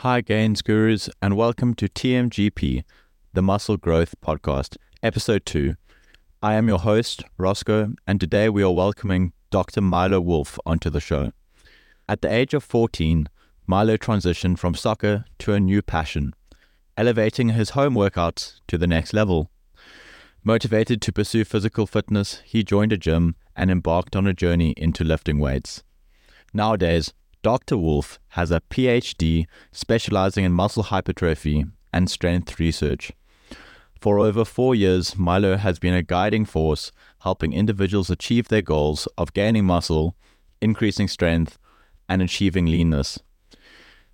Hi, Gains Gurus, and welcome to TMGP, the Muscle Growth Podcast, Episode 2. I am your host, Roscoe, and today we are welcoming Dr. Milo Wolf onto the show. At the age of 14, Milo transitioned from soccer to a new passion, elevating his home workouts to the next level. Motivated to pursue physical fitness, he joined a gym and embarked on a journey into lifting weights. Nowadays, Dr. Wolf has a PhD specializing in muscle hypertrophy and strength research. For over four years, Milo has been a guiding force helping individuals achieve their goals of gaining muscle, increasing strength, and achieving leanness.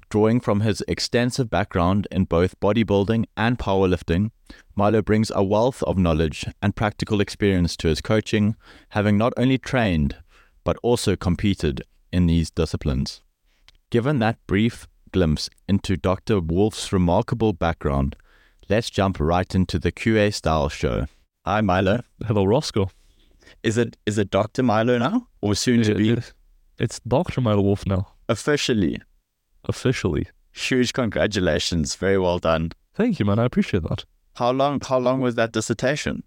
Drawing from his extensive background in both bodybuilding and powerlifting, Milo brings a wealth of knowledge and practical experience to his coaching, having not only trained, but also competed in these disciplines. Given that brief glimpse into Dr. Wolf's remarkable background, let's jump right into the QA style show. Hi, Milo. Hello, Roscoe. Is it is it Dr. Milo now, or soon to be It's Dr. Milo Wolf now, officially? officially. Huge congratulations! Very well done. Thank you, man. I appreciate that. How long? How long was that dissertation?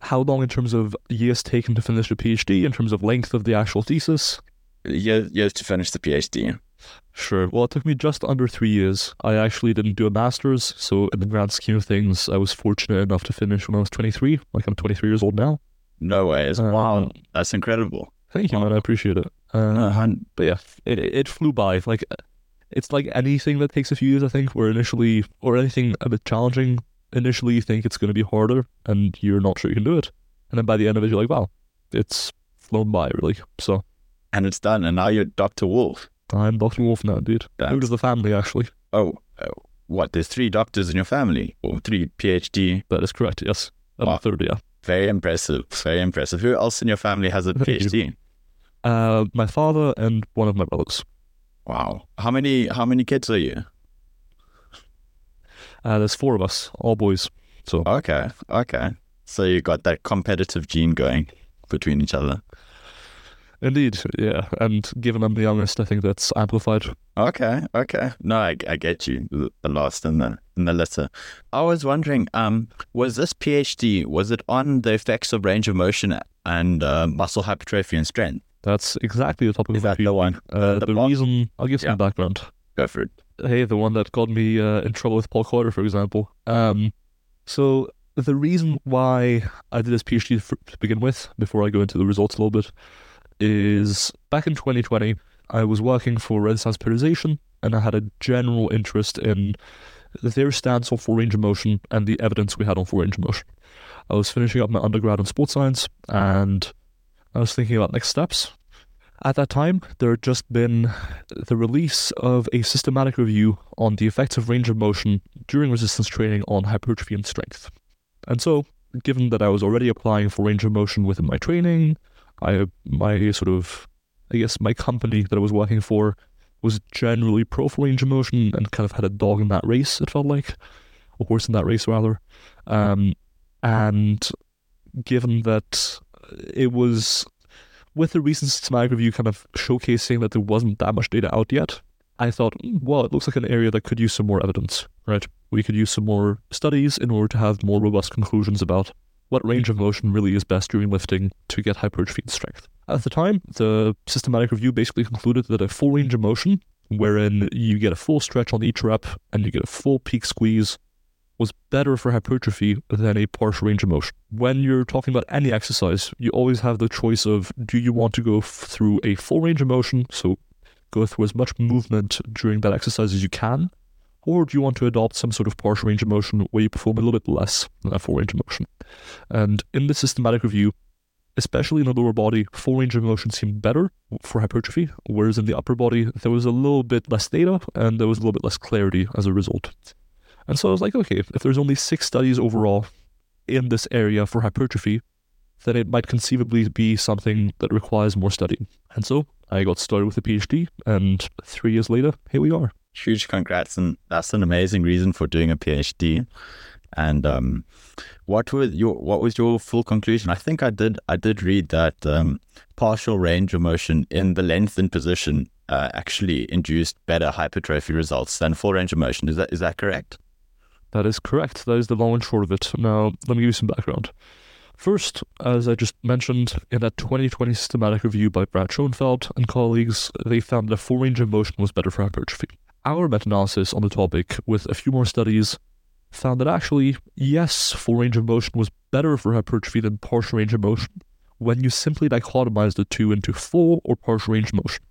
How long, in terms of years taken to finish a PhD, in terms of length of the actual thesis? Years, years to finish the PhD. Sure. Well, it took me just under three years. I actually didn't do a master's, so in the grand scheme of things, I was fortunate enough to finish when I was 23. Like, I'm 23 years old now. No ways! Uh, wow, that's incredible. Thank you, man. I appreciate it. Uh, hun- but yeah, it, it flew by. Like, it's like anything that takes a few years, I think, where initially, or anything a bit challenging, initially you think it's going to be harder and you're not sure you can do it. And then by the end of it, you're like, wow, it's flown by, really. So and it's done. And now you're Dr. Wolf. I'm Dr. Wolf now, dude. Who does the family, actually? Oh, oh, what? There's three doctors in your family, or three PhD. That is correct, yes. I'm Wow. third, yeah. Very impressive. Very impressive. Who else in your family has a PhD? Uh, my father and one of my brothers. Wow. How many? How many kids are you? Uh, there's four of us, all boys. So Okay. Okay. So you got that competitive gene going between each other. Indeed, yeah. And given I'm the youngest, I think that's amplified. Okay, okay. No, I, I get you. The last in the in the letter. I was wondering, um, was this PhD was it on the effects of range of motion and uh, muscle hypertrophy and strength? That's exactly the topic Is of that the one? Uh, the the reason I'll give some Yeah. background. Go for it. Hey, the one that got me uh, in trouble with Paul Carter, for example. Um, so the reason why I did this PhD f- to begin with, before I go into the results a little bit, is back in 2020, I was working for Renaissance Periodization, and I had a general interest in the their stance on full range of motion and the evidence we had on full range of motion. I was finishing up my undergrad in sports science, and I was thinking about next steps. At that time, there had just been the release of a systematic review on the effects of range of motion during resistance training on hypertrophy and strength. And so, given that I was already applying for range of motion within my training, I my sort of I guess my company that I was working for was generally pro range of motion and kind of had a dog in that race, it felt like. A horse in that race rather. Um, and given that it was with the recent systematic review kind of showcasing that there wasn't that much data out yet, I thought, "Hmm, well, it looks like an area that could use some more evidence, right? We could use some more studies in order to have more robust conclusions about what range of motion really is best during lifting to get hypertrophy and strength. At the time, the systematic review basically concluded that a full range of motion, wherein you get a full stretch on each rep and you get a full peak squeeze, was better for hypertrophy than a partial range of motion. When you're talking about any exercise, you always have the choice of do you want to go f- through a full range of motion, so go through as much movement during that exercise as you can, or do you want to adopt some sort of partial range of motion where you perform a little bit less than a full range of motion? And in the systematic review, especially in the lower body, full range of motion seemed better for hypertrophy, whereas in the upper body, there was a little bit less data and there was a little bit less clarity as a result. And so I was like, okay, if there's only six studies overall in this area for hypertrophy, then it might conceivably be something that requires more study. And so I got started with a PhD, and three years later, here we are. Huge congrats, and that's an amazing reason for doing a PhD. And um, what was your what was your full conclusion? I think I did I did read that um, partial range of motion in the lengthened position uh, actually induced better hypertrophy results than full range of motion. Is that is that correct? That is correct. That is the long and short of it. Now, let me give you some background. First, as I just mentioned, in that 2020 systematic review by Brad Schoenfeld and colleagues, they found that full range of motion was better for hypertrophy. Our meta analysis on the topic, with a few more studies, found that actually, yes, full range of motion was better for hypertrophy than partial range of motion when you simply dichotomize the two into full or partial range motion.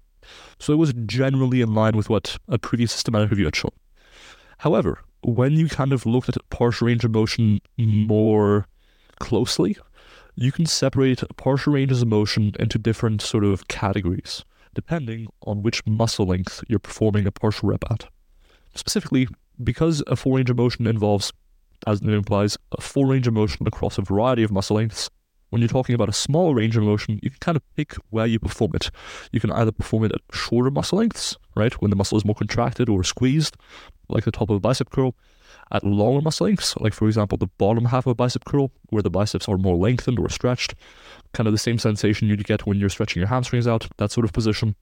So it was generally in line with what a previous systematic review had shown. However, when you kind of looked at partial range of motion more closely, you can separate partial ranges of motion into different sort of categories, depending on which muscle length you're performing a partial rep at. Specifically, because a full range of motion involves, as the name implies, a full range of motion across a variety of muscle lengths, when you're talking about a small range of motion, you can kind of pick where you perform it. You can either perform it at shorter muscle lengths, right, when the muscle is more contracted or squeezed, like the top of a bicep curl, at longer muscle lengths, like for example the bottom half of a bicep curl, where the biceps are more lengthened or stretched, kind of the same sensation you'd get when you're stretching your hamstrings out, that sort of position.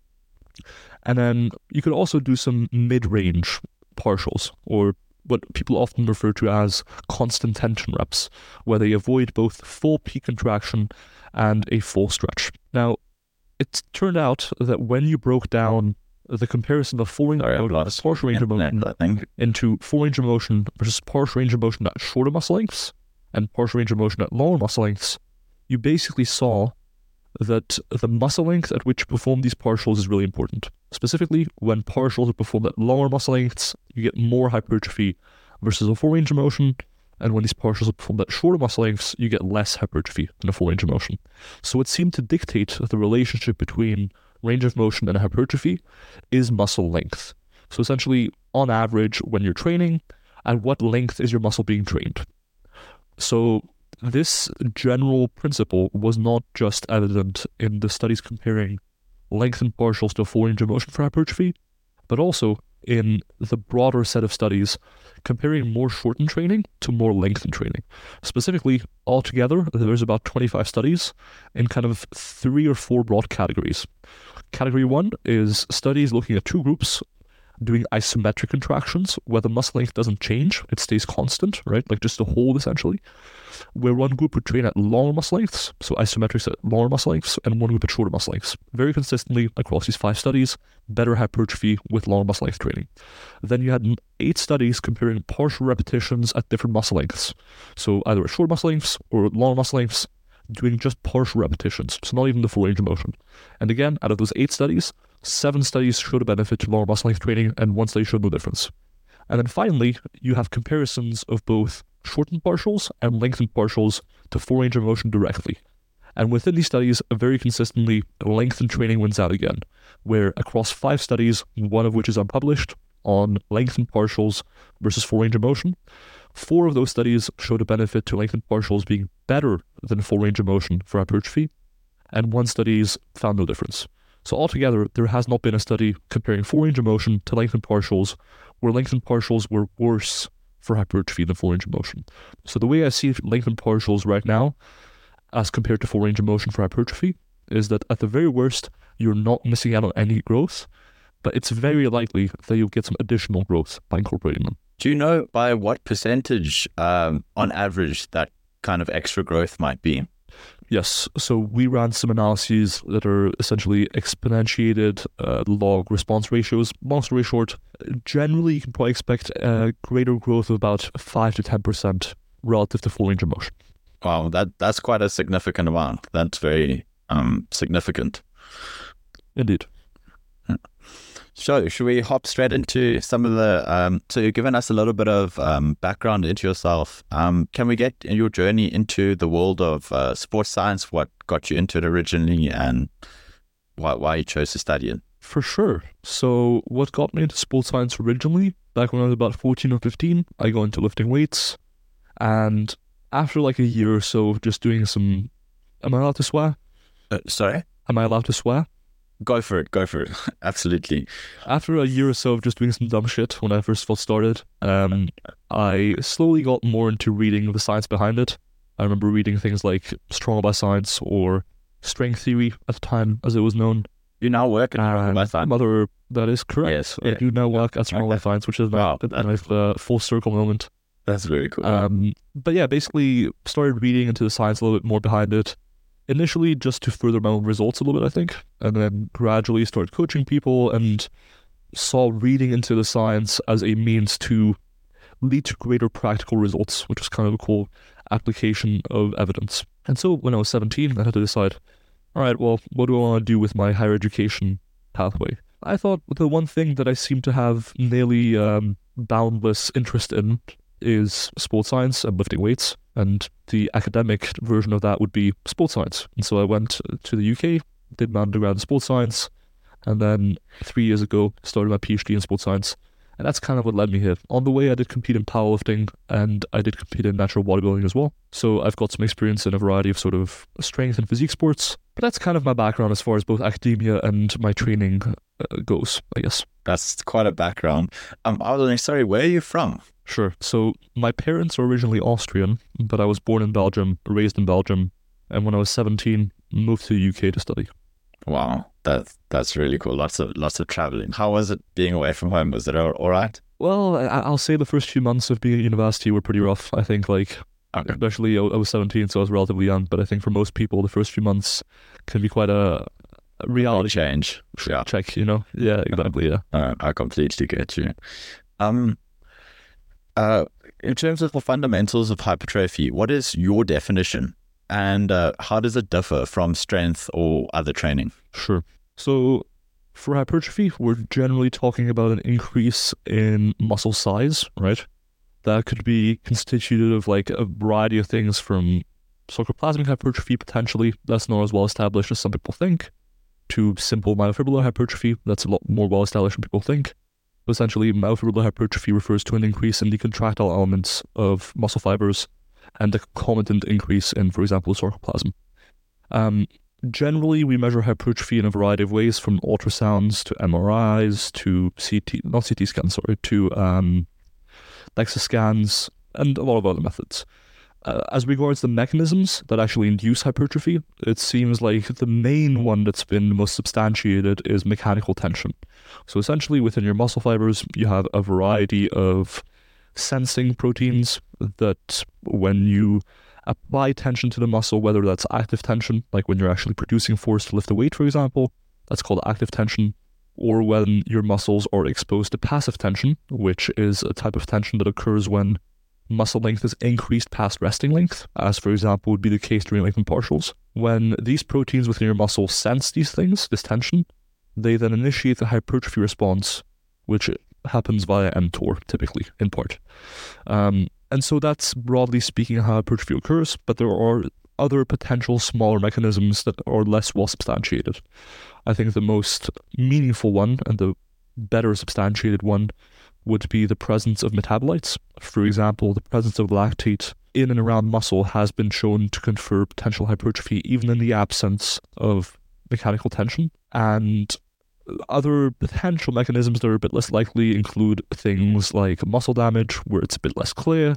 And then you could also do some mid range partials, or what people often refer to as constant tension reps, where they avoid both full peak contraction and a full stretch. Now, it turned out that when you broke down the comparison of full range Sorry, of partial range of motion into full range of motion versus partial range of motion at shorter muscle lengths and partial range of motion at longer muscle lengths, you basically saw that the muscle length at which you perform these partials is really important. Specifically, when partials are performed at longer muscle lengths, you get more hypertrophy versus a full range of motion. And when these partials are performed at shorter muscle lengths, you get less hypertrophy than a full range of motion. So it seemed to dictate the relationship between range of motion and hypertrophy is muscle length. So essentially, on average, when you're training, at what length is your muscle being trained? So this general principle was not just evident in the studies comparing lengthened partials to of motion for hypertrophy, but also in the broader set of studies comparing more shortened training to more lengthened training. Specifically, altogether, there's about 25 studies in kind of three or four broad categories. Category one is studies looking at two groups doing isometric contractions where the muscle length doesn't change, it stays constant, right? Like just a hold essentially. Where one group would train at long muscle lengths, so isometrics at longer muscle lengths, and one group at shorter muscle lengths. Very consistently across these five studies, better hypertrophy with long muscle length training. Then you had eight studies comparing partial repetitions at different muscle lengths. So either at short muscle lengths or long muscle lengths, doing just partial repetitions, so not even the full range of motion. And again, out of those eight studies, seven studies showed a benefit to lower muscle length training, and one study showed no difference. And then finally, you have comparisons of both shortened partials and lengthened partials to full range of motion directly. And within these studies, very consistently, lengthened training wins out again, where across five studies, one of which is unpublished, on lengthened partials versus full range of motion, four of those studies showed a benefit to lengthened partials being better than full range of motion for hypertrophy, and one study's found no difference. So altogether, there has not been a study comparing full range of motion to lengthened partials where lengthened partials were worse for hypertrophy than full range of motion. So the way I see lengthened partials right now, as compared to full range of motion for hypertrophy, is that at the very worst, you're not missing out on any growth, but it's very likely that you'll get some additional growth by incorporating them. Do you know by what percentage, um, on average, that kind of extra growth might be? Yes. So we ran some analyses that are essentially exponentiated uh, log response ratios. Long story short, generally you can probably expect a greater growth of about 5 to 10% relative to full range of motion. Wow, that that's quite a significant amount. That's very um, significant. Indeed. So, should we hop straight into some of the? Um, so, you've given us a little bit of um, background into yourself. Um, can we get your journey into the world of uh, sports science? What got you into it originally, and why, why you chose to study it? For sure. So, what got me into sports science originally, back when I was about 14 or 15, I got into lifting weights. And after like a year or so of just doing some. Am I allowed to swear? Uh, sorry, Am I allowed to swear? Go for it. Go for it. Absolutely. After a year or so of just doing some dumb shit when I first got started, um, I slowly got more into reading the science behind it. I remember reading things like Stronger by Science or Strength Theory at the time, as it was known. You now work at Uh, Life Science. Mother, that is correct. Yes, I yeah. do now work at Small Okay. Life Science, which is Wow. a nice uh, full circle moment. That's very cool. Um, but yeah, basically started reading into the science a little bit more behind it. Initially, just to further my own results a little bit, I think, and then gradually started coaching people and saw reading into the science as a means to lead to greater practical results, which was kind of a cool application of evidence. And so, when I was 17, I had to decide, all right, well, what do I want to do with my higher education pathway? I thought the one thing that I seem to have nearly um, boundless interest in is sports science and lifting weights, and the academic version of that would be sports science. And so I went to the UK, did my undergrad in sports science, and then three years ago started my PhD in sports science. And that's kind of what led me here. On the way, I did compete in powerlifting and I did compete in natural bodybuilding as well. So I've got some experience in a variety of sort of strength and physique sports. But that's kind of my background as far as both academia and my training uh, goes, I guess. That's quite a background. Um, I was only sorry. Where are you from? Sure. So my parents are originally Austrian, but I was born in Belgium, raised in Belgium, and when I was 17, moved to the UK to study. Wow, that's that's really cool. Lots of lots of traveling. How was it being away from home? Was it all, all right? Well, I, I'll say the first few months of being at university were pretty rough. I think, like, Okay. especially I I was 17, so I was relatively young, but I think for most people, the first few months can be quite a, a reality change. Yeah, check, you know? Yeah, exactly. Yeah. uh, I completely get you. Um, uh, in terms of the fundamentals of hypertrophy, what is your definition, and uh, how does it differ from strength or other training? Sure. So for hypertrophy, we're generally talking about an increase in muscle size, right? That could be constituted of like a variety of things from sarcoplasmic hypertrophy, potentially, that's not as well established as some people think, to simple myofibrillar hypertrophy, that's a lot more well established than people think. Essentially, myofibrillar hypertrophy refers to an increase in the contractile elements of muscle fibers and a concomitant increase in, for example, sarcoplasm. Um, generally, we measure hypertrophy in a variety of ways, from ultrasounds to MRIs to CT, not CT scans, sorry, to um, DEXA scans and a lot of other methods. Uh, as regards the mechanisms that actually induce hypertrophy, it seems like the main one that's been most substantiated is mechanical tension. So essentially, within your muscle fibers, you have a variety of sensing proteins that, when you apply tension to the muscle, whether that's active tension, like when you're actually producing force to lift a weight, for example, that's called active tension, or when your muscles are exposed to passive tension, which is a type of tension that occurs when muscle length is increased past resting length, as for example would be the case during lengthened partials. When these proteins within your muscle sense these things, this tension, they then initiate the hypertrophy response, which happens via mTOR, typically, in part. Um, and so that's broadly speaking how hypertrophy occurs, but there are other potential smaller mechanisms that are less well substantiated. I think the most meaningful one and the better substantiated one would be the presence of metabolites. For example, the presence of lactate in and around muscle has been shown to confer potential hypertrophy even in the absence of mechanical tension. And other potential mechanisms that are a bit less likely include things like muscle damage, where it's a bit less clear.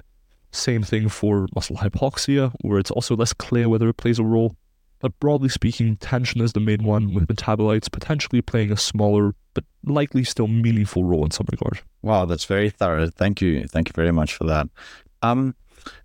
Same thing for muscle hypoxia, where it's also less clear whether it plays a role. But broadly speaking, tension is the main one, with metabolites potentially playing a smaller but likely still meaningful role in some regard. Wow, that's very thorough. Thank you. Thank you very much for that. Um,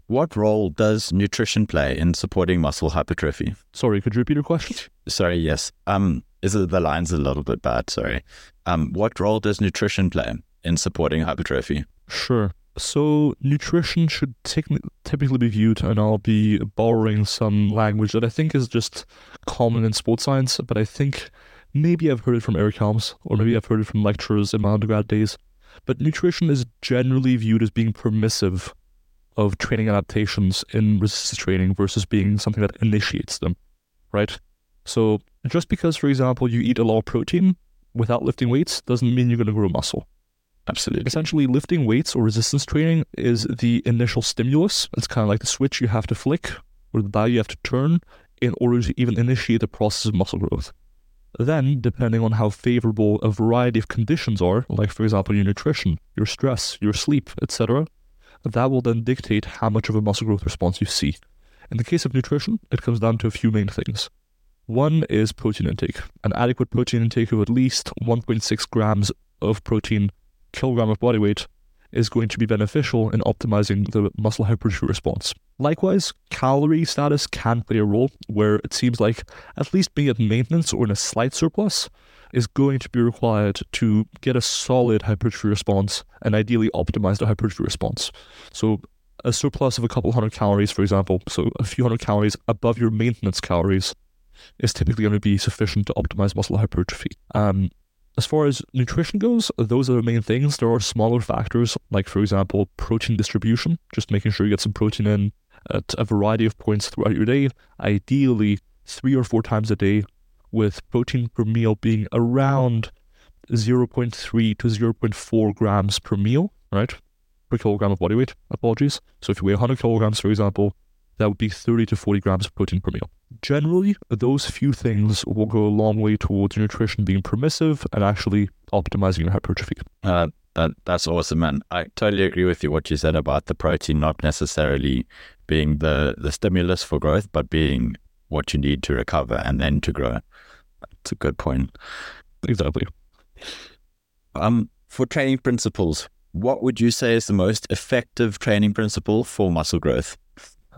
what role does nutrition play in supporting muscle hypertrophy? Sorry, could you repeat your question? Sorry, yes. Um, is it the line's a little bit bad? Sorry. Um, what role does nutrition play in supporting hypertrophy? Sure. So, nutrition should typically be viewed, and I'll be borrowing some language that I think is just common in sports science, but I think maybe I've heard it from Eric Helms, or maybe I've heard it from lecturers in my undergrad days. But nutrition is generally viewed as being permissive of training adaptations in resistance training versus being something that initiates them, right? So, just because, for example, you eat a lot of protein without lifting weights doesn't mean you're going to grow muscle. Absolutely. Essentially, lifting weights or resistance training is the initial stimulus. It's kind of like the switch you have to flick or the dial you have to turn in order to even initiate the process of muscle growth. Then, depending on how favorable a variety of conditions are, like for example your nutrition, your stress, your sleep, etc., that will then dictate how much of a muscle growth response you see. In the case of nutrition, it comes down to a few main things. One is protein intake. An adequate protein intake of at least 1.6 grams of protein kilogram of body weight is going to be beneficial in optimizing the muscle hypertrophy response. Likewise, calorie status can play a role where it seems like at least being at maintenance or in a slight surplus is going to be required to get a solid hypertrophy response and ideally optimize the hypertrophy response. So a surplus of a couple hundred calories, for example, so a few hundred calories above your maintenance calories is typically going to be sufficient to optimize muscle hypertrophy. Um, as far as nutrition goes, those are the main things. There are smaller factors, like, for example, protein distribution, just making sure you get some protein in at a variety of points throughout your day, ideally three or four times a day, with protein per meal being around 0.3 to 0.4 grams per meal, right? Per kilogram of body weight, apologies. So if you weigh 100 kilograms, for example, that would be 30 to 40 grams of protein per meal. Generally, those few things will go a long way towards nutrition being permissive and actually optimizing your hypertrophy. Uh, that that's awesome, man. I totally agree with you what you said about the protein not necessarily being the the stimulus for growth, but being what you need to recover and then to grow. That's a good point. Exactly. Um, for training principles, what would you say is the most effective training principle for muscle growth?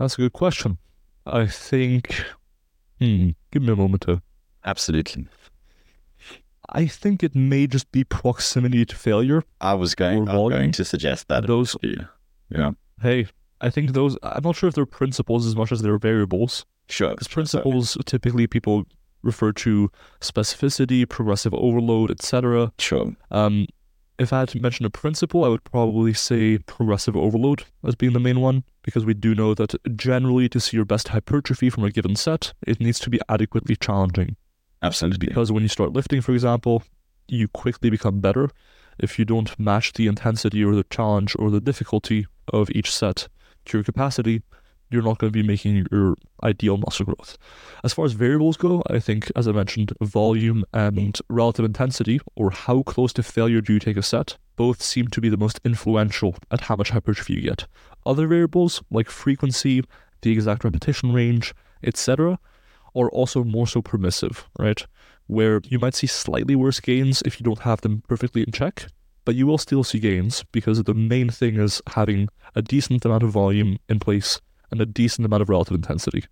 That's a good question. I think. Hmm, give me a moment to. Absolutely. I think it may just be proximity to failure. I was going, I was going to suggest that. Those, yeah. yeah. Hey, I think those. I'm not sure if they're principles as much as they're variables. Sure. Because principles typically people refer to specificity, progressive overload, etc. Sure. Um, if I had to mention a principle, I would probably say progressive overload as being the main one, because we do know that generally to see your best hypertrophy from a given set, it needs to be adequately challenging. Absolutely. Because when you start lifting, for example, you quickly become better if you don't match the intensity or the challenge or the difficulty of each set to your capacity you're not going to be making your ideal muscle growth. As far as variables go, I think, as I mentioned, volume and relative intensity, or how close to failure do you take a set, both seem to be the most influential at how much hypertrophy you get. Other variables, like frequency, the exact repetition range, etc., are also more so permissive, right? Where you might see slightly worse gains if you don't have them perfectly in check, but you will still see gains because the main thing is having a decent amount of volume in place and a decent amount of relative intensity.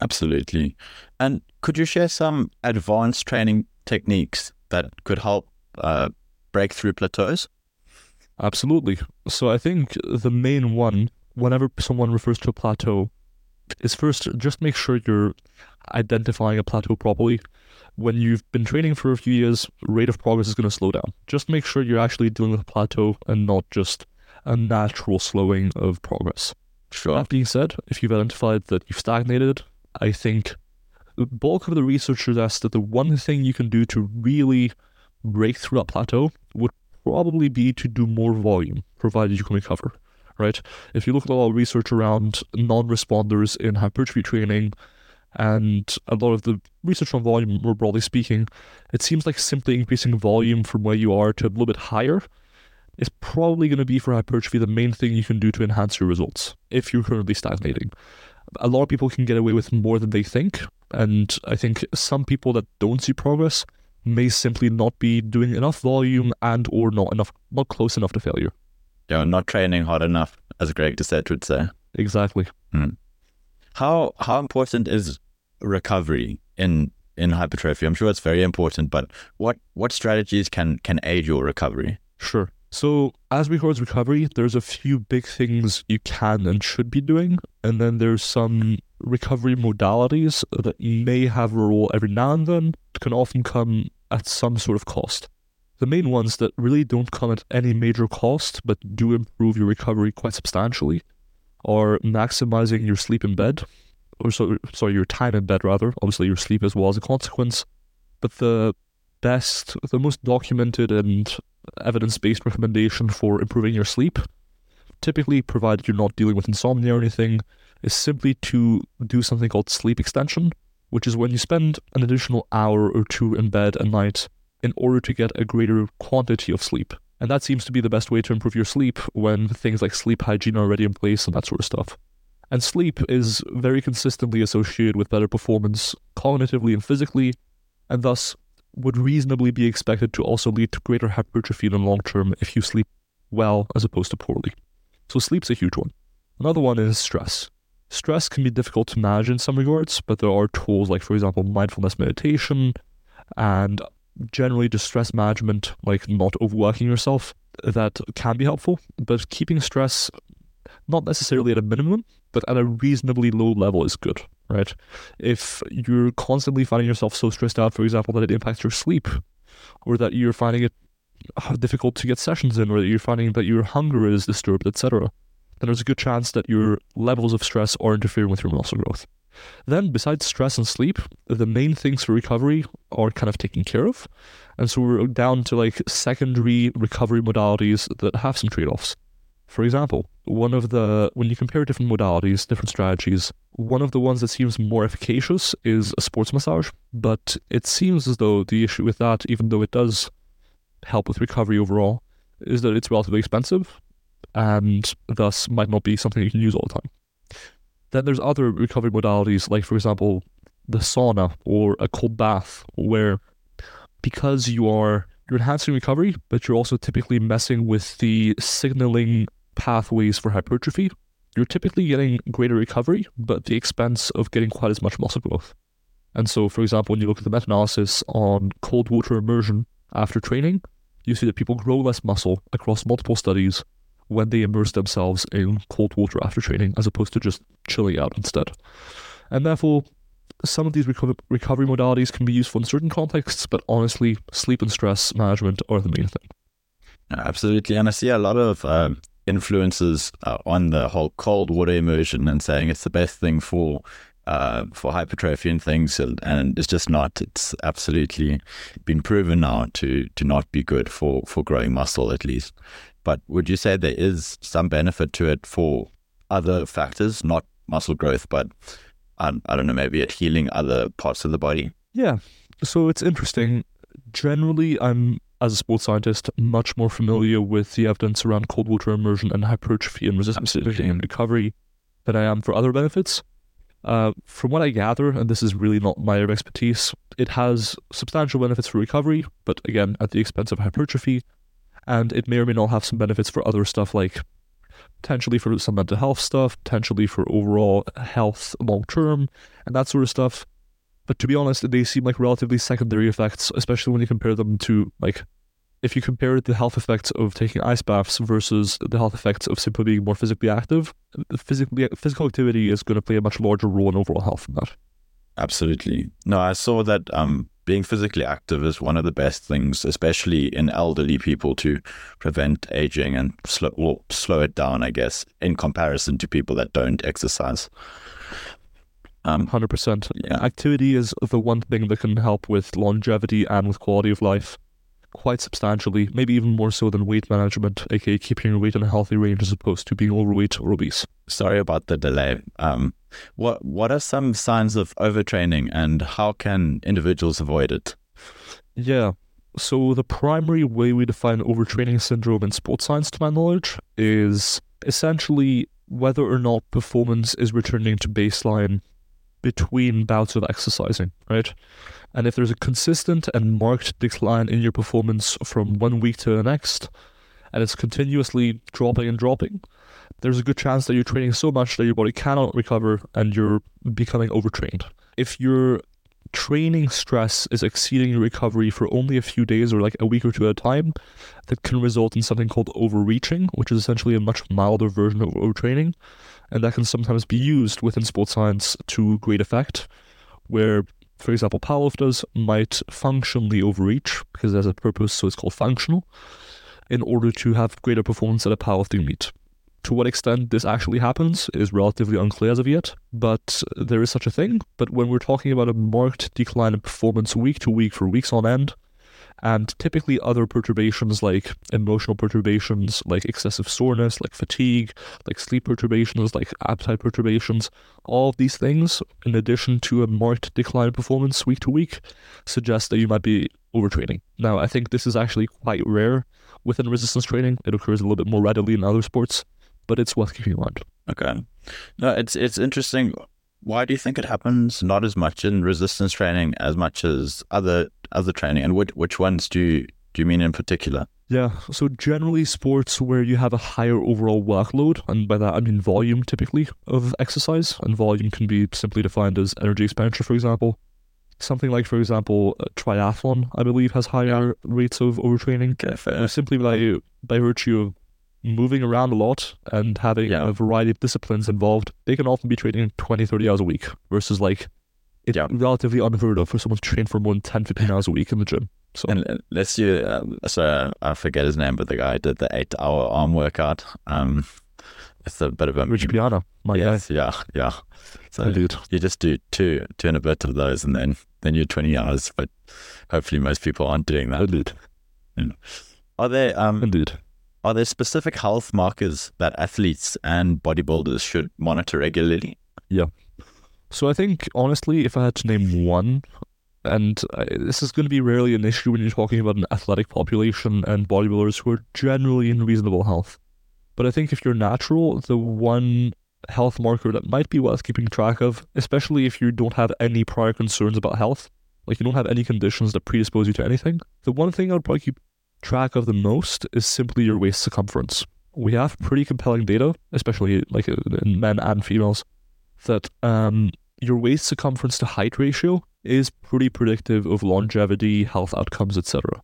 Absolutely. And could you share some advanced training techniques that could help uh, break through plateaus? Absolutely. So I think the main one, whenever someone refers to a plateau, is first just make sure you're identifying a plateau properly. When you've been training for a few years, rate of progress is going to slow down. Just make sure you're actually dealing with a plateau and not just a natural slowing of progress. Sure. That being said, if you've identified that you've stagnated, I think the bulk of the research suggests that the one thing you can do to really break through that plateau would probably be to do more volume, provided you can recover. Right? If you look at a lot of research around non-responders in hypertrophy training, and a lot of the research on volume, more broadly speaking, it seems like simply increasing volume from where you are to a little bit higher is probably going to be for hypertrophy the main thing you can do to enhance your results if you're currently stagnating. A lot of people can get away with more than they think, and I think some people that don't see progress may simply not be doing enough volume and or not enough not close enough to failure. Yeah, not training hard enough, as Greg Doucette would say. Exactly. Hmm. How how important is recovery in in hypertrophy? I'm sure it's very important, but what what strategies can can aid your recovery? Sure. So, as regards recovery, there's a few big things you can and should be doing, and then there's some recovery modalities that may have a role every now and then, can often come at some sort of cost. The main ones that really don't come at any major cost but do improve your recovery quite substantially are maximizing your sleep in bed, or so, sorry, your time in bed rather, obviously your sleep as well as a consequence. But the best, the most documented and evidence based recommendation for improving your sleep, typically provided you're not dealing with insomnia or anything, is simply to do something called sleep extension, which is when you spend an additional hour or two in bed a night in order to get a greater quantity of sleep. And that seems to be the best way to improve your sleep when things like sleep hygiene are already in place and that sort of stuff. And sleep is very consistently associated with better performance cognitively and physically, and thus would reasonably be expected to also lead to greater hypertrophy in the long term if you sleep well as opposed to poorly. So, sleep's a huge one. Another one is stress. Stress can be difficult to manage in some regards, but there are tools like, for example, mindfulness meditation and generally just stress management, like not overworking yourself, that can be helpful. But keeping stress not necessarily at a minimum, but at a reasonably low level is good, right? If you're constantly finding yourself so stressed out, for example, that it impacts your sleep, or that you're finding it uh, difficult to get sessions in, or that you're finding that your hunger is disturbed, etc., then there's a good chance that your levels of stress are interfering with your muscle growth. Then, besides stress and sleep, the main things for recovery are kind of taken care of. And so we're down to like secondary recovery modalities that have some trade offs. For example, one of the, when you compare different modalities, different strategies, one of the ones that seems more efficacious is a sports massage. But it seems as though the issue with that, even though it does help with recovery overall, is that it's relatively expensive and thus might not be something you can use all the time. Then there's other recovery modalities, like, for example, the sauna or a cold bath, where because you are you're enhancing recovery, but you're also typically messing with the signaling pathways for hypertrophy. You're typically getting greater recovery, but the expense of getting quite as much muscle growth. And so, for example, when you look at the meta analysis on cold water immersion after training, you see that people grow less muscle across multiple studies when they immerse themselves in cold water after training as opposed to just chilling out instead. And therefore, some of these reco- recovery modalities can be useful in certain contexts, but honestly, sleep and stress management are the main thing. Absolutely. And I see a lot of um, influences uh, on the whole cold water immersion and saying it's the best thing for. Uh, for hypertrophy and things, and it's just not. It's absolutely been proven now to to not be good for for growing muscle, at least. But would you say there is some benefit to it for other factors, not muscle growth, but I, I don't know, maybe at healing other parts of the body? Yeah. So it's interesting. Generally, I'm, as a sports scientist, much more familiar with the evidence around cold water immersion and hypertrophy and resistance training and recovery than I am for other benefits. Uh, from what I gather, and this is really not my area of expertise, it has substantial benefits for recovery, but again, at the expense of hypertrophy and it may or may not have some benefits for other stuff like potentially for some mental health stuff, potentially for overall health long term, and that sort of stuff. But to be honest, they seem like relatively secondary effects, especially when you compare them to like if you compare the health effects of taking ice baths versus the health effects of simply being more physically active, physically physical activity is going to play a much larger role in overall health than that. Absolutely. No, I saw that um, being physically active is one of the best things, especially in elderly people, to prevent aging and slow, well, slow it down, I guess, in comparison to people that don't exercise. Um, 100%. Yeah. Activity is the one thing that can help with longevity and with quality of life quite substantially, maybe even more so than weight management, aka keeping your weight in a healthy range as opposed to being overweight or obese. Sorry about the delay. Um, what what are some signs of overtraining, and how can individuals avoid it? Yeah. So the primary way we define overtraining syndrome in sports science, to my knowledge, is essentially whether or not performance is returning to baseline between bouts of exercising, right? And if there's a consistent and marked decline in your performance from one week to the next, and it's continuously dropping and dropping, there's a good chance that you're training so much that your body cannot recover and you're becoming overtrained. If your training stress is exceeding recovery for only a few days or like a week or two at a time, that can result in something called overreaching, which is essentially a much milder version of overtraining. And that can sometimes be used within sports science to great effect, where for example, powerlifters might functionally overreach because there's a purpose, so it's called functional, in order to have greater performance at a powerlifting meet. To what extent this actually happens is relatively unclear as of yet, but there is such a thing. But when we're talking about a marked decline in performance week to week for weeks on end, and typically other perturbations like emotional perturbations, like excessive soreness, like fatigue, like sleep perturbations, like appetite perturbations, all of these things, in addition to a marked decline in performance week to week, suggest that you might be overtraining. Now, I think this is actually quite rare within resistance training. It occurs a little bit more readily in other sports. But it's worth keeping in mind. Okay. No, it's it's interesting. Why do you think it happens not as much in resistance training as much as other other training? And which which ones do you do you mean in particular? Yeah, so generally sports where you have a higher overall workload, and by that I mean volume typically of exercise, and volume can be simply defined as energy expenditure, for example. Something like, for example, triathlon, I believe, has higher rates of overtraining. Okay, fair. Simply by by virtue of moving around a lot and having Yeah. a variety of disciplines involved, they can often be training 20, 30 hours a week versus like it's Yeah. relatively unheard of for someone to train for more than 10, 15 hours a week in the gym. So And uh, let's do. Um, so I forget his name, but the guy did the eight-hour arm workout. Um, it's a bit of a Rich Piana, my yes, yeah, yeah. guy. So Indeed. you just do two, two and a bit of those, and then then you're 20 hours. But hopefully, most people aren't doing that. Indeed. Are there um Indeed. Are there specific health markers that athletes and bodybuilders should monitor regularly? Yeah. So I think, honestly, if I had to name one, and uh, this is going to be rarely an issue when you're talking about an athletic population and bodybuilders who are generally in reasonable health. But I think if you're natural, the one health marker that might be worth keeping track of, especially if you don't have any prior concerns about health, like you don't have any conditions that predispose you to anything, the one thing I would probably keep track of the most is simply your waist circumference. We have pretty compelling data, especially like in men and females, that um, your waist circumference to height ratio is pretty predictive of longevity, health outcomes, etc.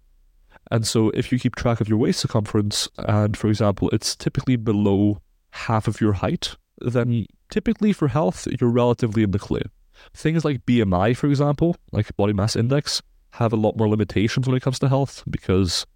And so, if you keep track of your waist circumference, and for example, it's typically below half of your height, then typically for health, you're relatively in the clear. Things like BMI, for example, like body mass index, have a lot more limitations when it comes to health because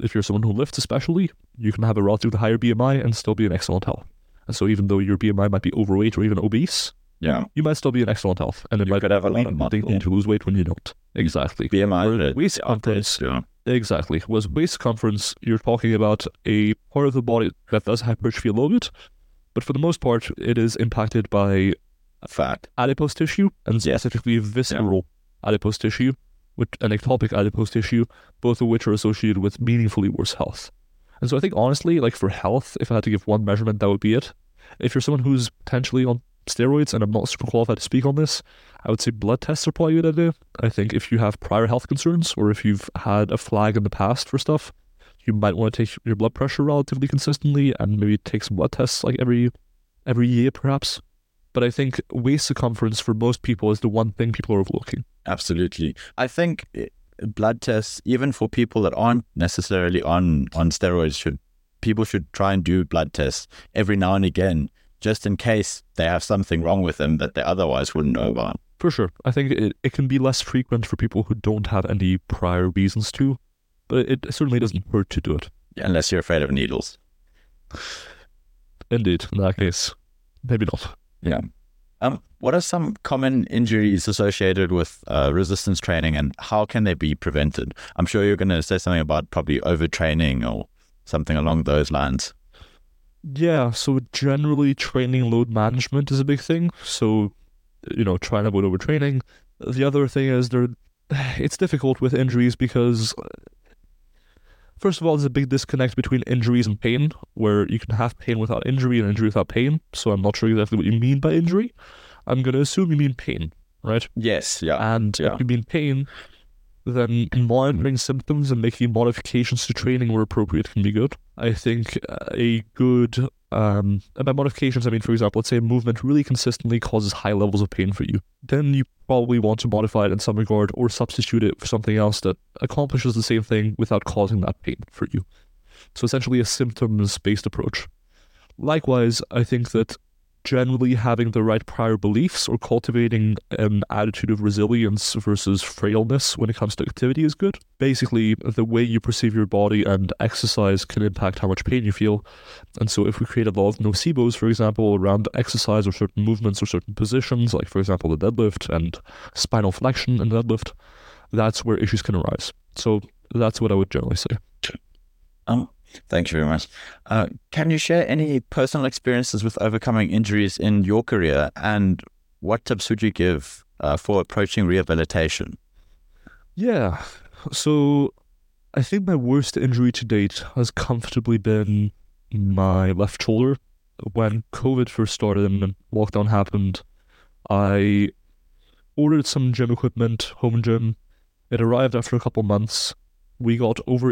if you're someone who lifts, especially, you can have a relatively higher BMI and still be in excellent health. And so, even though your BMI might be overweight or even obese, Yeah, you might still be in excellent health, and it You might could have a lot of muscle. to lose weight when you don't. Exactly. BMI. Waist circumference. Yeah. Exactly. Was waist circumference, you're talking about a part of the body that does hypertrophy a little bit, but for the most part, it is impacted by Fat. adipose tissue and Yes. specifically visceral adipose tissue, with an ectopic adipose tissue, both of which are associated with meaningfully worse health. And so I think honestly, like for health, if I had to give one measurement, that would be it. If you're someone who's potentially on steroids, and I'm not super qualified to speak on this, I would say blood tests are probably a good idea. I think if you have prior health concerns or if you've had a flag in the past for stuff, you might want to take your blood pressure relatively consistently and maybe take some blood tests like every every year perhaps. But I think waist circumference for most people is the one thing people are overlooking. Absolutely. I think eh, blood tests, even for people that aren't necessarily on on steroids, should people should try and do blood tests every now and again, just in case they have something wrong with them that they otherwise wouldn't know about. For sure. I think it, it can be less frequent for people who don't have any prior reasons to, but it certainly doesn't hurt to do it. Yeah, Unless you're afraid of needles. Indeed, in that case, maybe not. Yeah. Um, what are some common injuries associated with uh, resistance training, and how can they be prevented? I'm sure you're going to say something about probably overtraining or something along those lines. Yeah, so generally training load management is a big thing. So, you know, trying to avoid overtraining. The other thing is there it's difficult with injuries because first of all there's a big disconnect between injuries and pain, where you can have pain without injury and injury without pain. So I'm not sure exactly what you mean by injury. I'm gonna assume you mean pain, right? Yes. Yeah. And yeah. if you mean pain, then monitoring symptoms and making modifications to training where appropriate can be good. I think a good, um, and by modifications, I mean, for example, let's say movement really consistently causes high levels of pain for you. Then you probably want to modify it in some regard or substitute it for something else that accomplishes the same thing without causing that pain for you. So essentially, a symptoms based approach. Likewise, I think that generally having the right prior beliefs or cultivating an attitude of resilience versus frailness when it comes to activity is good. Basically, the way you perceive your body and exercise can impact how much pain you feel. And so, if we create a lot of nocebos, for example, around exercise or certain movements or certain positions, like for example the deadlift and spinal flexion and deadlift, that's where issues can arise. So, that's what I would generally say. Um, thank you very much. Uh, can you share any personal experiences with overcoming injuries in your career, and what tips would you give uh, for approaching rehabilitation? Yeah. So I think my worst injury to date has comfortably been my left shoulder. when COVID first started and lockdown happened, I ordered some gym equipment, home gym. It arrived after a couple months. We got over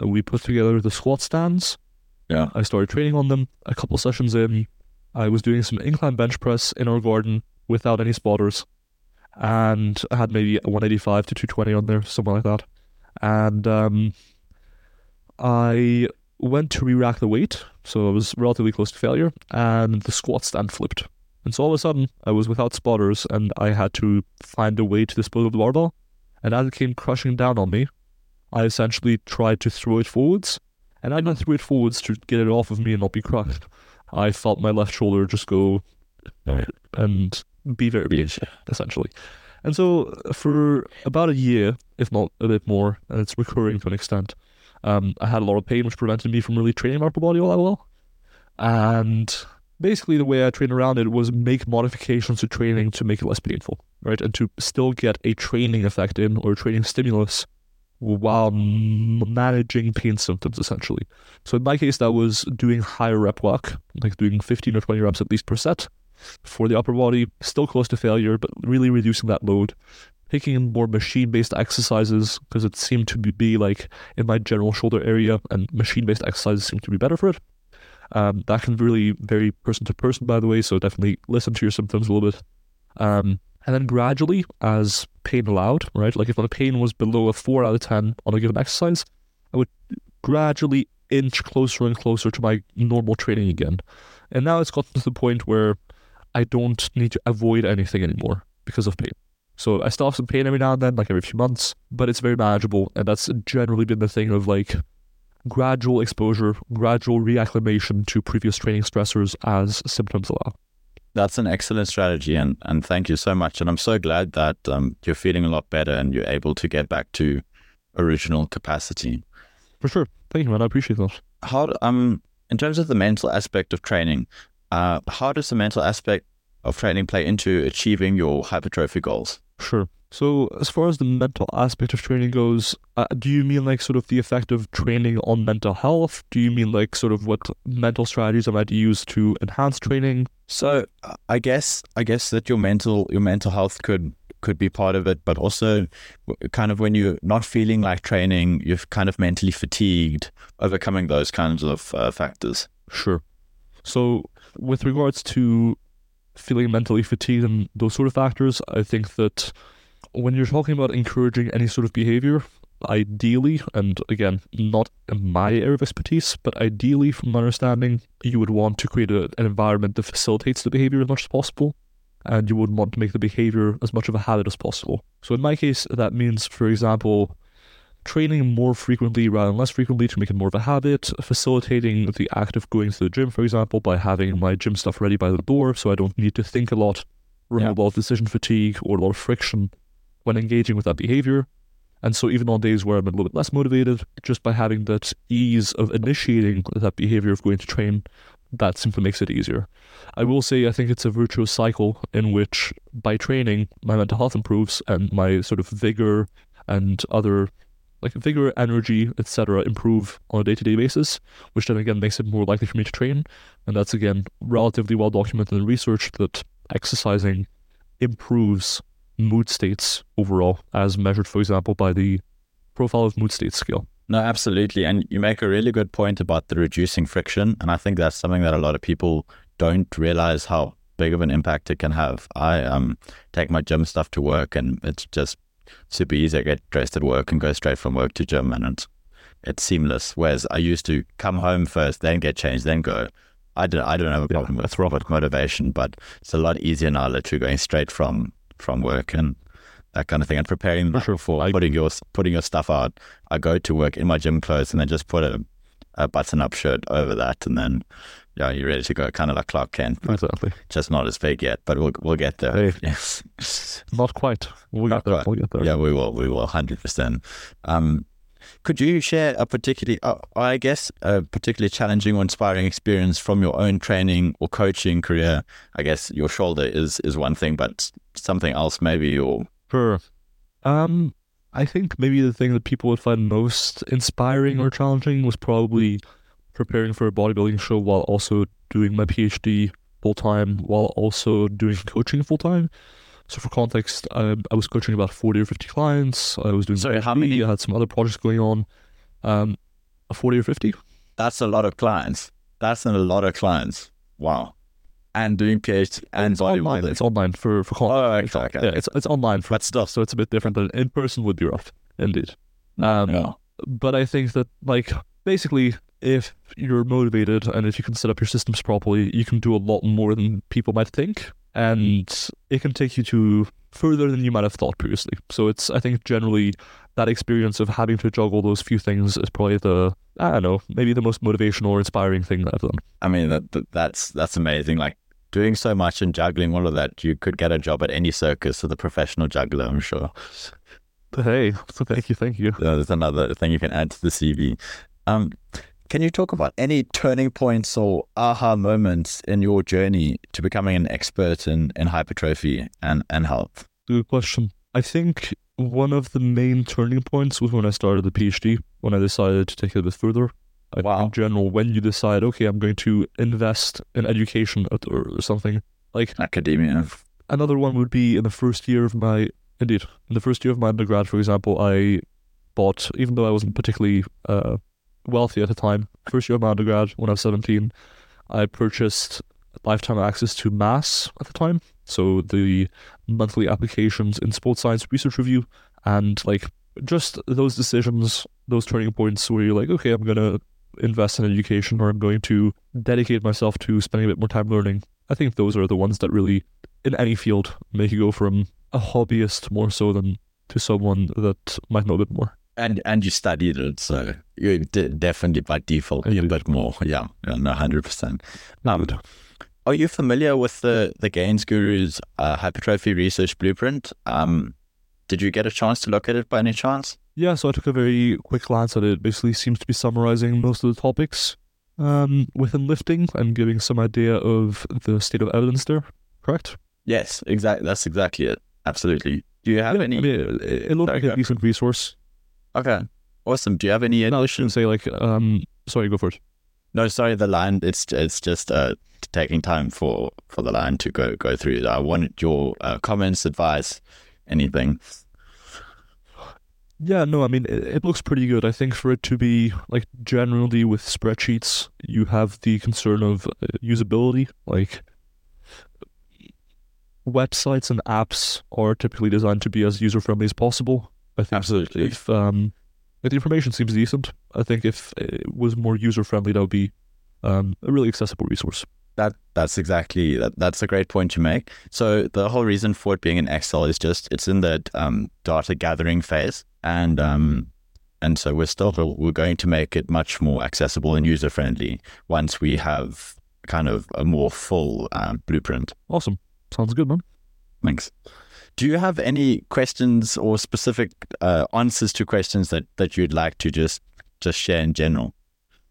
We put together the squat stands. Yeah. I started training on them. A couple sessions in, I was doing some incline bench press in our garden without any spotters. And I had maybe 185 to 220 on there, something like that. And um, I went to re-rack the weight, so I was relatively close to failure, and the squat stand flipped. And so all of a sudden, I was without spotters, and I had to find a way to dispose of the barbell. And as it came crushing down on me, I essentially tried to throw it forwards, and I didn't throw it forwards to get it off of me and not be crushed. I felt my left shoulder just go and be very big, essentially. And so for about a year, if not a bit more, and it's recurring to an extent, um, I had a lot of pain, which prevented me from really training my upper body all that well. And basically, the way I trained around it was make modifications to training to make it less painful, right? And to still get a training effect in or a training stimulus while managing pain symptoms, essentially. So in my case, that was doing higher rep work, like doing 15 or 20 reps at least per set for the upper body, still close to failure, but really reducing that load. Taking in more machine based exercises because it seemed to be, be like in my general shoulder area, and machine based exercises seem to be better for it. Um, that can really vary person to person, by the way, so definitely listen to your symptoms a little bit. Um, and then gradually, as pain allowed, right? Like if my pain was below a 4 out of 10 on a given exercise, I would gradually inch closer and closer to my normal training again. And now it's gotten to the point where I don't need to avoid anything anymore because of pain. So I still have some pain every now and then, like every few months, but it's very manageable. And that's generally been the thing of like gradual exposure, gradual reacclimation to previous training stressors as symptoms allow. That's an excellent strategy, and, and thank you so much. And I'm so glad that um, you're feeling a lot better and you're able to get back to original capacity. For sure. Thank you, man. I appreciate that. How um in terms of the mental aspect of training, uh, how does the mental aspect of training play into achieving your hypertrophy goals? Sure. So, as far as the mental aspect of training goes, uh, do you mean like sort of the effect of training on mental health? Do you mean like sort of what mental strategies I might use to enhance training? So, I guess I guess that your mental your mental health could could be part of it, but also kind of when you're not feeling like training, you're kind of mentally fatigued, overcoming those kinds of uh, factors. Sure. So, with regards to feeling mentally fatigued and those sort of factors, I think that when you're talking about encouraging any sort of behavior, ideally, and again, not in my area of expertise, but ideally, from my understanding, you would want to create a, an environment that facilitates the behavior as much as possible, and you would want to make the behavior as much of a habit as possible. So, in my case, that means, for example, training more frequently rather than less frequently to make it more of a habit, facilitating the act of going to the gym, for example, by having my gym stuff ready by the door so I don't need to think a lot, remove yeah. a lot of decision fatigue or a lot of friction when engaging with that behavior. And so, even on days where I'm a little bit less motivated, just by having that ease of initiating that behavior of going to train, that simply makes it easier. I will say, I think it's a virtuous cycle in which by training, my mental health improves and my sort of vigor and other like vigor, energy, etc., improve on a day to day basis, which then again makes it more likely for me to train. And that's again relatively well documented in research that exercising improves mood states overall, as measured, for example, by the profile of mood state scale. No, absolutely. And you make a really good point about the reducing friction. And I think that's something that a lot of people don't realize how big of an impact it can have. I um, take my gym stuff to work and it's just super easy. I get dressed at work and go straight from work to gym and it's, it's seamless. Whereas I used to come home first, then get changed, then go. I don't, I don't have a problem yeah, with, with motivation, but it's a lot easier now literally going straight from from work and that kind of thing, and preparing for putting your putting your stuff out. I go to work in my gym clothes and then just put a, a button up shirt over that, and then yeah, you're ready to go, kind of like Clark Kent. Exactly. Just not as big yet, but we'll we'll get there. Hey, yes. Not quite. We'll get there. We'll get there. Yeah, we will. We will. Hundred percent. Um, Could you share a particularly, uh, I guess, a particularly challenging or inspiring experience from your own training or coaching career? I guess your shoulder is is one thing, but something else maybe or sure. Um, I think maybe the thing that people would find most inspiring or challenging was probably preparing for a bodybuilding show while also doing my PhD full time, while also doing coaching full time. So for context, I, I was coaching about 40 or 50 clients. I was doing Sorry, how many? I had some other projects going on. Um, 40 or 50? That's a lot of clients. That's a lot of clients. Wow. And doing PhD and It's online. It's online for for Oh, okay, okay. Yeah, it's it's online for that stuff. so it's a bit different than in person would be rough, indeed. Um, Yeah. but I think that like basically if you're motivated and if you can set up your systems properly, you can do a lot more than people might think, and it can take you to further than you might have thought previously. So it's I think generally that experience of having to juggle those few things is probably the I don't know maybe the most motivational or inspiring thing that I've done. I mean, that, that that's that's amazing. Like doing so much and juggling all of that, you could get a job at any circus as a professional juggler. I'm sure. But hey, so thank you, thank you. There's another thing you can add to the CV. Um, can you talk about any turning points or aha moments in your journey to becoming an expert in, in hypertrophy and, and health? Good question. I think one of the main turning points was when I started the PhD, when I decided to take it a bit further. I Wow. In general, when you decide, okay, I'm going to invest in education at- or something, like Academia. another one would be in the first year of my, indeed, in the first year of my undergrad, for example, I bought, even though I wasn't particularly uh, wealthy at the time, first year of my undergrad, when I was 17, I purchased lifetime access to MASS at the time. So the monthly applications in Sports Science Research Review, and like just those decisions, those turning points where you're like, okay, I'm going to invest in education or I'm going to dedicate myself to spending a bit more time learning. I think those are the ones that really, in any field, make you go from a hobbyist more so than to someone that might know a bit more. And and you studied it, so you did definitely by default a bit more. Yeah, hundred percent. Um, are you familiar with the the Gains Guru's uh, hypertrophy research blueprint? Um, did you get a chance to look at it by any chance? Yeah, so I took a very quick glance at it. It basically seems to be summarizing most of the topics um, within lifting and giving some idea of the state of evidence there, correct? Yes, exactly. That's exactly it. Absolutely. Do you have yeah, any? I mean, it, it looked like a decent resource. Okay, awesome. Do you have any? No, I shouldn't say like, um, sorry, go for it. No, sorry. The line. It's it's just uh, taking time for for the line to go go through. I wanted your uh, comments, advice, anything. Yeah, no, I mean, it, it looks pretty good. I think for it to be like generally with spreadsheets, you have the concern of uh, usability. Like websites and apps are typically designed to be as user friendly as possible. I think Absolutely. if um, if the information seems decent, I think if it was more user friendly, that would be um, a really accessible resource. That that's exactly that. That's a great point to make. So the whole reason for it being in Excel is just it's in that um, data gathering phase, and um, and so we're still we're going to make it much more accessible and user friendly once we have kind of a more full um, blueprint. Awesome, sounds good, man. Thanks. Do you have any questions or specific uh, answers to questions that that you'd like to just just share in general?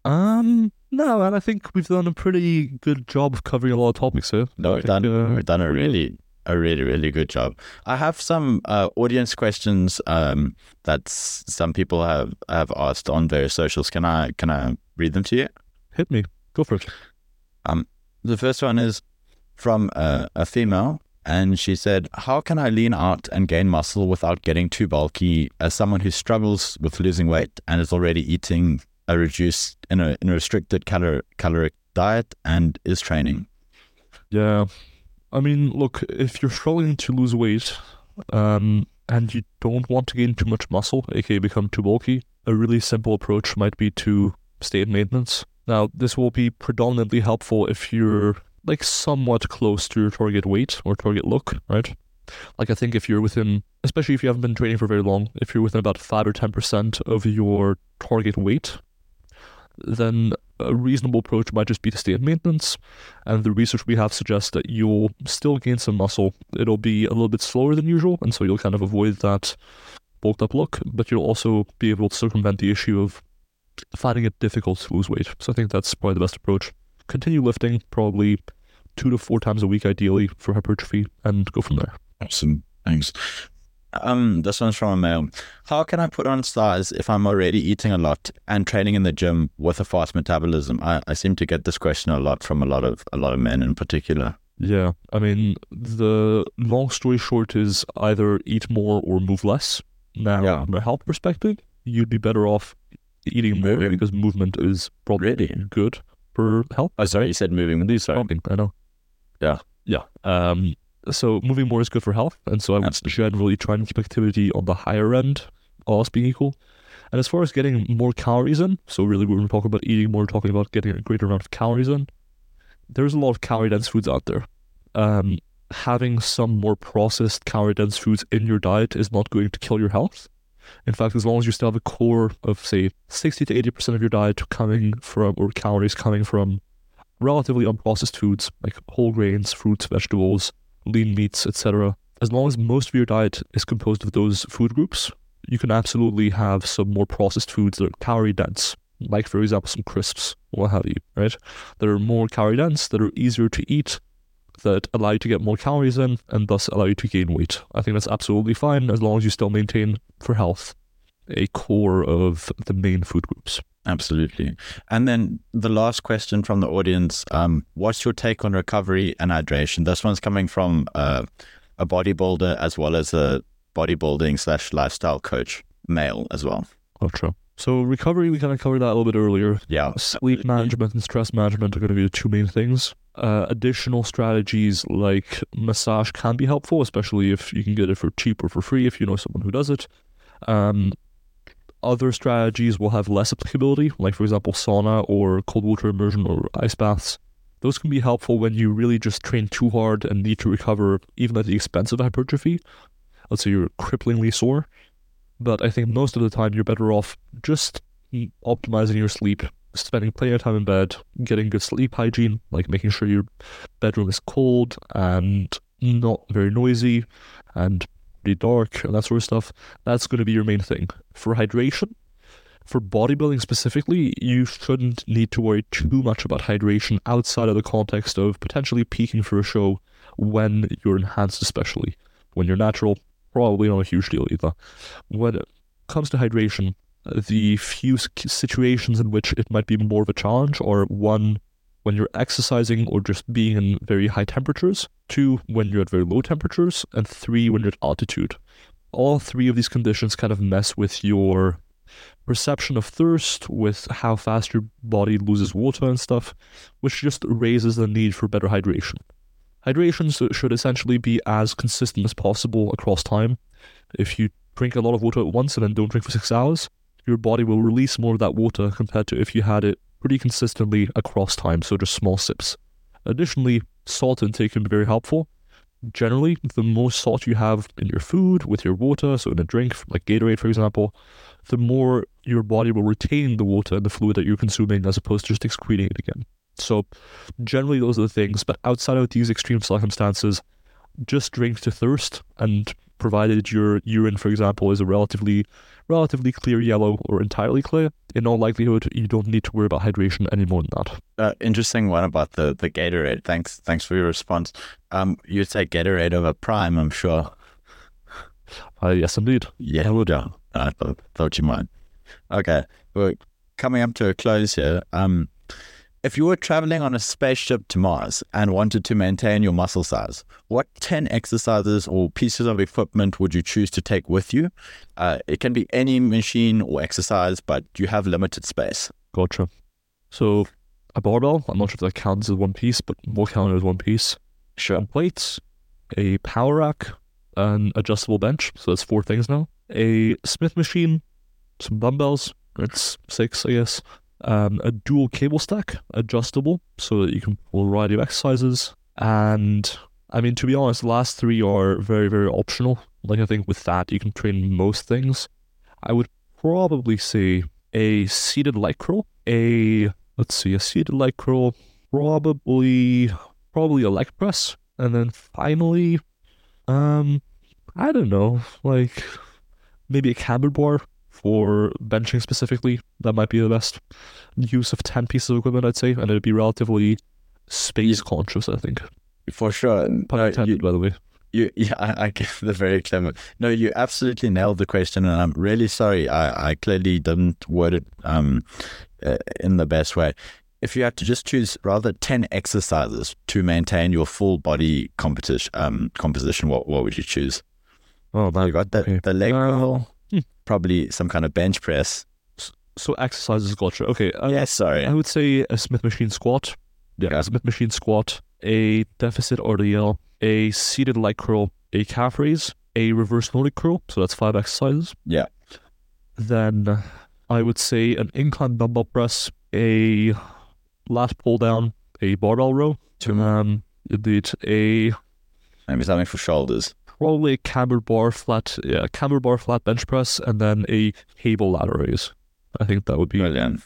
Um, no, and I think we've done a pretty good job of covering a lot of topics here. No, we've done uh, we've done a really a really really good job. I have some uh, audience questions um, that some people have have asked on various socials. Can I can I read them to you? Hit me, go for it. Um, The first one is from a, a female, and she said, "How can I lean out and gain muscle without getting too bulky? As someone who struggles with losing weight and is already eating a reduced in a, in a restricted calor- caloric diet and is training." Yeah. I mean, look, if you're struggling to lose weight, um, and you don't want to gain too much muscle, aka become too bulky, a really simple approach might be to stay at maintenance. Now, this will be predominantly helpful if you're like somewhat close to your target weight or target look, right? Like I think if you're within, especially if you haven't been training for very long, if you're within about five or ten percent of your target weight, then a reasonable approach might just be to stay at maintenance. And the research we have suggests that you'll still gain some muscle. It'll be a little bit slower than usual, and so you'll kind of avoid that bulked up look, but you'll also be able to circumvent the issue of finding it difficult to lose weight. So I think that's probably the best approach. Continue lifting, probably two to four times a week, ideally, for hypertrophy, and go from there. Awesome. Thanks. Um, this one's from a male. How can I put on size if I'm already eating a lot and training in the gym with a fast metabolism? I, I seem to get this question a lot from a lot of a lot of men in particular. Yeah, I mean, the long story short is either eat more or move less. Now, Yeah. from a health perspective, you'd be better off eating more Moving. because movement is probably Really? good for health. Oh, sorry, you said moving these. Sorry. I know. Yeah. Yeah. Um, so moving more is good for health, and so I would Absolutely. generally try and keep activity on the higher end, all else being equal. And as far as getting more calories in, so really when we're talking about eating more, we're talking about getting a greater amount of calories in. There's a lot of calorie dense foods out there. Um, having some more processed calorie dense foods in your diet is not going to kill your health. In fact, as long as you still have a core of say 60 to 80% of your diet coming from or calories coming from relatively unprocessed foods like whole grains, fruits, vegetables, lean meats, etc. As long as most of your diet is composed of those food groups, you can absolutely have some more processed foods that are calorie dense, like for example some crisps, what have you, right? That are more calorie dense, that are easier to eat, that allow you to get more calories in, and thus allow you to gain weight. I think that's absolutely fine as long as you still maintain for health a core of the main food groups. Absolutely. And then the last question from the audience um, What's your take on recovery and hydration? This one's coming from uh, a bodybuilder as well as a bodybuilding slash lifestyle coach, male as well. Gotcha. So recovery, we kind of covered that a little bit earlier. Yeah. Sleep management and stress management are going to be the two main things. Uh, additional strategies like massage can be helpful, especially if you can get it for cheap or for free if you know someone who does it. Um, other strategies will have less applicability, like for example sauna or cold water immersion or ice baths. Those can be helpful when you really just train too hard and need to recover, even at the expense of hypertrophy. Let's say you're cripplingly sore. But I think most of the time you're better off just optimizing your sleep, spending plenty of time in bed, getting good sleep hygiene, like making sure your bedroom is cold and not very noisy and pretty dark and that sort of stuff. That's going to be your main thing. For hydration, for bodybuilding specifically, you shouldn't need to worry too much about hydration outside of the context of potentially peaking for a show when you're enhanced, especially. When you're natural, probably not a huge deal either. When it comes to hydration, the few situations in which it might be more of a challenge are one, when you're exercising or just being in very high temperatures, two, when you're at very low temperatures, and three, when you're at altitude. All three of these conditions kind of mess with your perception of thirst, with how fast your body loses water and stuff, which just raises the need for better hydration. Hydration should essentially be as consistent as possible across time. If you drink a lot of water at once and then don't drink for six hours, your body will release more of that water compared to if you had it pretty consistently across time, so just small sips. Additionally, salt intake can be very helpful. Generally, the more salt you have in your food, with your water, so in a drink, like Gatorade, for example, the more your body will retain the water and the fluid that you're consuming as opposed to just excreting it again. So, generally, those are the things. But outside of these extreme circumstances, just drink to thirst, and provided your urine, for example, is a relatively relatively clear yellow or entirely clear, in all likelihood, you don't need to worry about hydration any more than that. Uh, interesting one about the, the Gatorade. Thanks thanks for your response. Um, you'd say Gatorade over Prime, I'm sure. Uh, yes, indeed. Yeah, I would. done. I thought, thought you might. Okay, we're coming up to a close here. Um, if you were traveling on a spaceship to Mars and wanted to maintain your muscle size, what 10 exercises or pieces of equipment would you choose to take with you? Uh, it can be any machine or exercise, but you have limited space. Gotcha. So, a barbell, I'm not sure if that counts as one piece, but we'll count it as one piece. Sure. Some plates, a power rack, an adjustable bench, so that's four things now. A Smith machine, some dumbbells, that's six, I guess. Um, a dual cable stack, adjustable, so that you can pull a variety of exercises. And I mean, to be honest, the last three are very, very optional. Like, I think with that, you can train most things. I would probably say a seated leg curl, a let's see, a seated leg curl, probably probably a leg press, and then finally, um, I don't know, like maybe a camber bar for benching specifically. That might be the best use of ten pieces of equipment, I'd say, and it'd be relatively space conscious. I think. For sure. Pun No, intended, you- by the way. you, yeah, I, I get the very clever. No, you absolutely nailed the question, and I'm really sorry. I, I clearly didn't word it um, uh, in the best way. If you had to just choose rather ten exercises to maintain your full body competition um, composition, what what would you choose? Oh, You got the okay. the leg Uh. Probably some kind of bench press. So exercises, gotcha. Okay. Uh, yes, sorry. I would say a Smith machine squat. Yeah, Yeah. Smith machine squat, a deficit RDL, a seated leg curl, a calf raise, a reverse Nordic curl. So that's five exercises. Yeah. Then I would say an incline dumbbell press, a lat pull down, a barbell row. Two Um, indeed, a Maybe something for shoulders. Probably a camber bar flat, yeah, camber bar flat bench press, and then a cable lateral raise. I think that would be. Brilliant.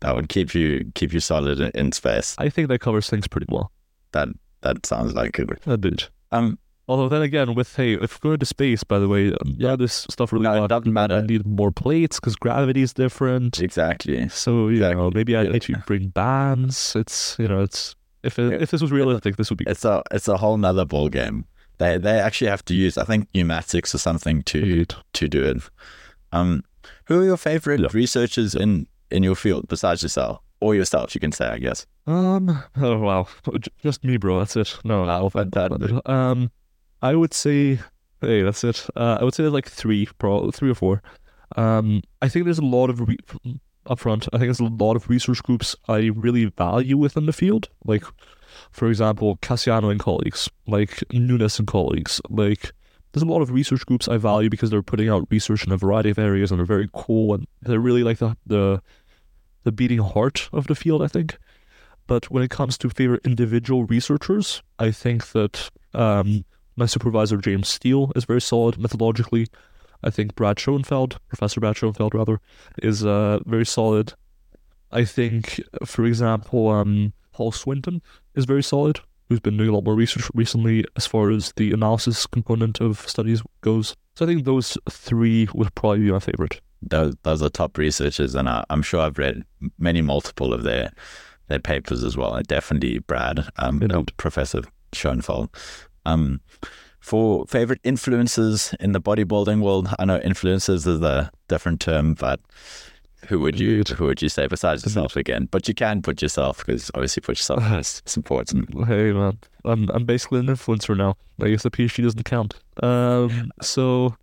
That would keep you keep you solid in, in space. I think that covers things pretty well. That that sounds like it. Indeed. Um, Although then again, with hey, if we're going to space, by the way, um, yeah, this stuff really no, doesn't I matter. need more plates because gravity is different. Exactly. So you know, maybe I Yeah. need to bring bands. It's you know, it's if it, if this was realistic, this would be It's a it's a whole nother ball game. They they actually have to use I think pneumatics or something to to do it. Um, who are your favorite Yeah. researchers in in your field besides yourself or yourself? You can say, I guess. Um. Oh wow. Just me, bro. That's it. No. Wow, fantastic. Um. I would say. Hey, that's it. Uh, I would say like three, pro three or four. Um. I think there's a lot of re- upfront. I think there's a lot of research groups I really value within the field. Like, for example, Kassiano and colleagues, like Nunes and colleagues, like. There's a lot of research groups I value because they're putting out research in a variety of areas and they're very cool and they're really like the the the beating heart of the field, I think. But when it comes to favorite individual researchers, I think that um, my supervisor James Steele is very solid methodologically. I think Brad Schoenfeld, Professor Brad Schoenfeld rather, is uh, very solid. I think, for example, um, Paul Swinton is very solid, who's been doing a lot more research recently as far as the analysis component of studies goes. So I think those three would probably be my favorite. Those, those are top researchers, and I, I'm sure I've read many multiple of their their papers as well. Definitely Brad, um, Professor Schoenfeld. Um, for favorite influences in the bodybuilding world, I know influences is a different term, but who would you who would you say besides yourself again? But you can put yourself because obviously put yourself. It's important. Hey man, I'm I'm basically an influencer now. I guess the PhD doesn't count. Um, so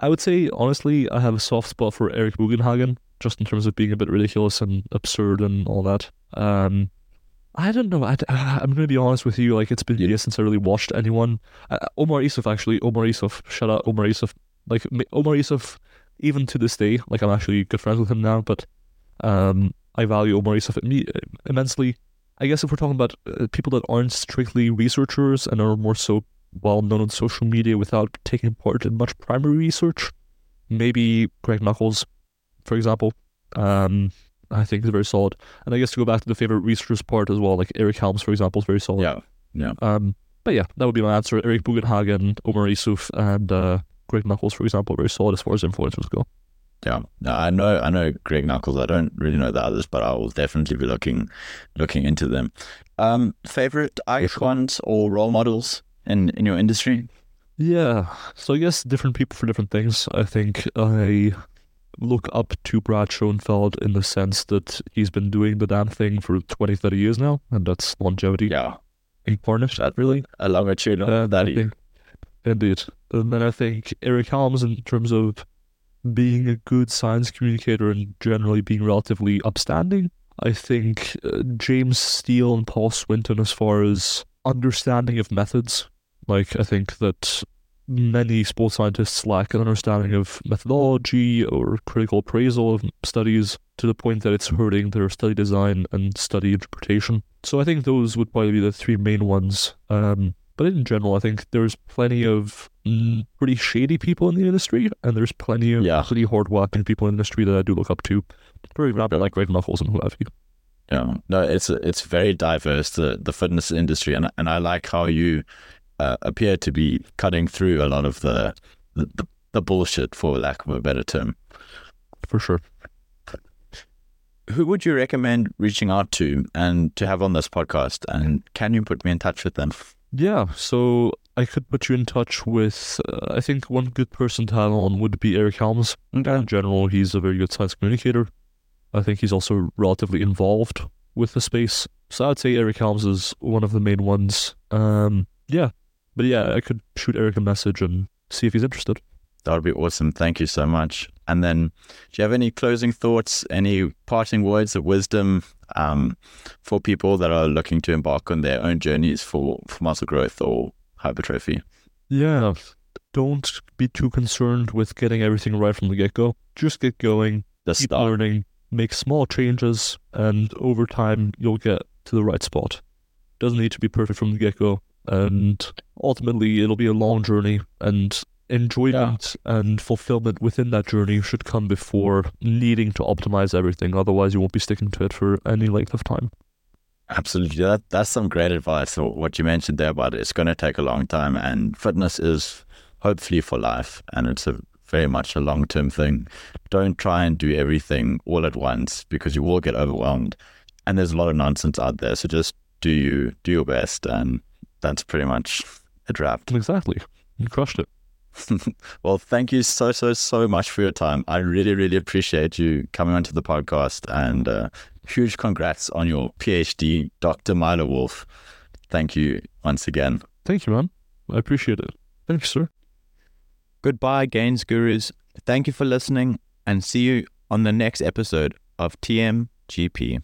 I would say honestly, I have a soft spot for Eric Bugenhagen, just in terms of being a bit ridiculous and absurd and all that. Um, I don't know. I, am gonna be honest with you. Like it's been years since I really watched anyone. Uh, Omar Isuf actually. Omar Isuf. Shout out Omar Isuf. Like Omar Isuf. Even to this day, like I'm actually good friends with him now. But um, I value Omar Isuf immensely. I guess if we're talking about uh, people that aren't strictly researchers and are more so well known on social media without taking part in much primary research, maybe Greg Nuckols, for example, um, I think is very solid. And I guess to go back to the favorite researchers part as well, like Eric Helms, for example, is very solid. Yeah, yeah. Um, but yeah, that would be my answer. Eric Bugenhagen, Omar Isuf, and uh, Greg Nuckols, for example, very solid as far as influencers go. Yeah, no, I know, I know Greg Nuckols. I don't really know the others, but I will definitely be looking, looking into them. Um, favorite icons or role models in in your industry? Yeah. So I guess different people for different things. I think I look up to Brad Schoenfeld in the sense that he's been doing the damn thing for 20, 30 years now, and that's longevity Yeah, incarnate, that really. a longitudinal Uh, that I think, indeed. And then I think Eric Helms, in terms of being a good science communicator and generally being relatively upstanding. I think uh, James Steele and Paul Swinton, as far as understanding of methods, like I think that many sports scientists lack an understanding of methodology or critical appraisal of studies to the point that it's hurting their study design and study interpretation. So I think those would probably be the three main ones. Um, but in general, I think there's plenty of mm, pretty shady people in the industry, and there's plenty of Yeah. pretty hard working people in the industry that I do look up to. For example, like Greg Nuckols and who have you. Yeah, no, it's it's very diverse the the fitness industry, and and I like how you uh, appear to be cutting through a lot of the the, the bullshit, for lack of a better term. For sure. Who would you recommend reaching out to and to have on this podcast? And can you put me in touch with them? Yeah, so I could put you in touch with, uh, I think one good person to have on would be Eric Helms. Okay. In general, he's a very good science communicator. I think he's also relatively involved with the space. So I'd say Eric Helms is one of the main ones. Um, yeah. But yeah, I could shoot Eric a message and see if he's interested. That would be awesome. Thank you so much. And then, do you have any closing thoughts, any parting words of wisdom um, for people that are looking to embark on their own journeys for, for muscle growth or hypertrophy? Yeah. Don't be too concerned with getting everything right from the get go. Just get going, The keep start. learning, make small changes, and over time you'll get to the right spot. Doesn't need to be perfect from the get go, and ultimately it'll be a long journey, and enjoyment and fulfillment within that journey should come before needing to optimize everything. Otherwise, you won't be sticking to it for any length of time. Absolutely. That, that's some great advice. What you mentioned there about it's going to take a long time, and fitness is hopefully for life, and it's a very much a long term thing. Don't try and do everything all at once because you will get overwhelmed, and there's a lot of nonsense out there. So just do you do your best, and that's pretty much a draft. Exactly. You crushed it. well, thank you so so so much for your time. I really really appreciate you coming onto the podcast, and uh, huge congrats on your PhD, Dr. Milo Wolf. Thank you once again. Thank you, man. I appreciate it. Thank you, sir. Goodbye, Gains Gurus. Thank you for listening, and see you on the next episode of TMGP.